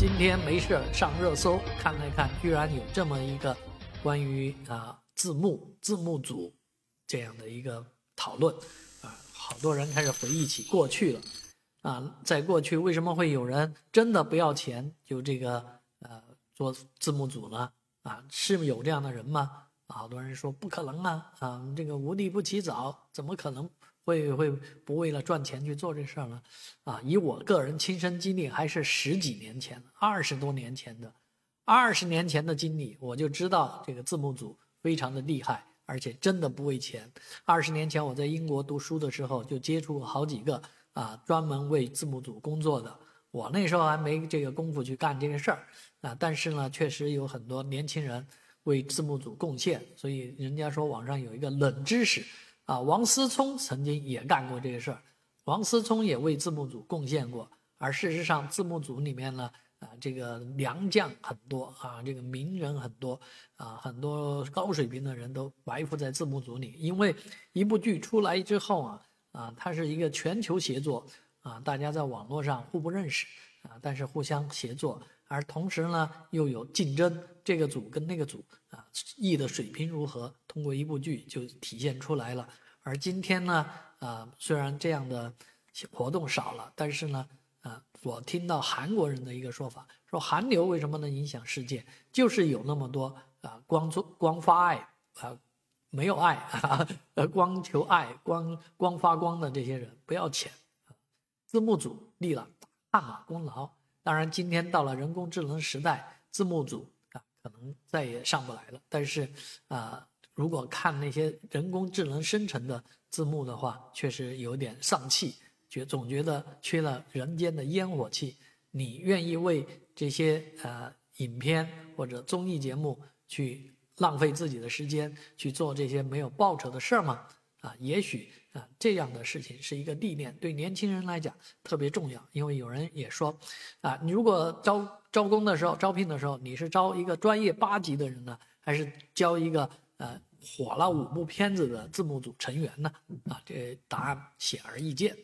今天没事上热搜看了看，居然有这么一个关于啊字幕字幕组这样的一个讨论啊，好多人开始回忆起过去了啊，在过去为什么会有人真的不要钱就这个呃做字幕组呢？啊，是有这样的人吗？好多人说不可能啊啊，这个无利不起早，怎么可能？会会不为了赚钱去做这事儿呢？啊，以我个人亲身经历，还是十几年前、二十多年前的，二十年前的经历，我就知道这个字幕组非常的厉害，而且真的不为钱。二十年前我在英国读书的时候，就接触过好几个啊，专门为字幕组工作的。我那时候还没这个功夫去干这个事儿啊，但是呢，确实有很多年轻人为字幕组贡献，所以人家说网上有一个冷知识。啊，王思聪曾经也干过这个事儿，王思聪也为字幕组贡献过。而事实上，字幕组里面呢，啊，这个良将很多啊，这个名人很多啊，很多高水平的人都埋伏在字幕组里。因为一部剧出来之后啊，啊，它是一个全球协作啊，大家在网络上互不认识啊，但是互相协作，而同时呢又有竞争，这个组跟那个组。啊，艺的水平如何？通过一部剧就体现出来了。而今天呢，啊，虽然这样的活动少了，但是呢，啊，我听到韩国人的一个说法，说韩流为什么能影响世界，就是有那么多啊，光做光发爱啊，没有爱 啊，呃，光求爱、光光发光的这些人不要钱。字幕组立了大功劳。当然，今天到了人工智能时代，字幕组啊。可能再也上不来了。但是，啊，如果看那些人工智能生成的字幕的话，确实有点丧气，觉总觉得缺了人间的烟火气。你愿意为这些呃影片或者综艺节目去浪费自己的时间去做这些没有报酬的事儿吗？啊，也许啊，这样的事情是一个历练，对年轻人来讲特别重要。因为有人也说，啊，你如果招招工的时候、招聘的时候，你是招一个专业八级的人呢，还是招一个呃火了五部片子的字幕组成员呢？啊，这答案显而易见。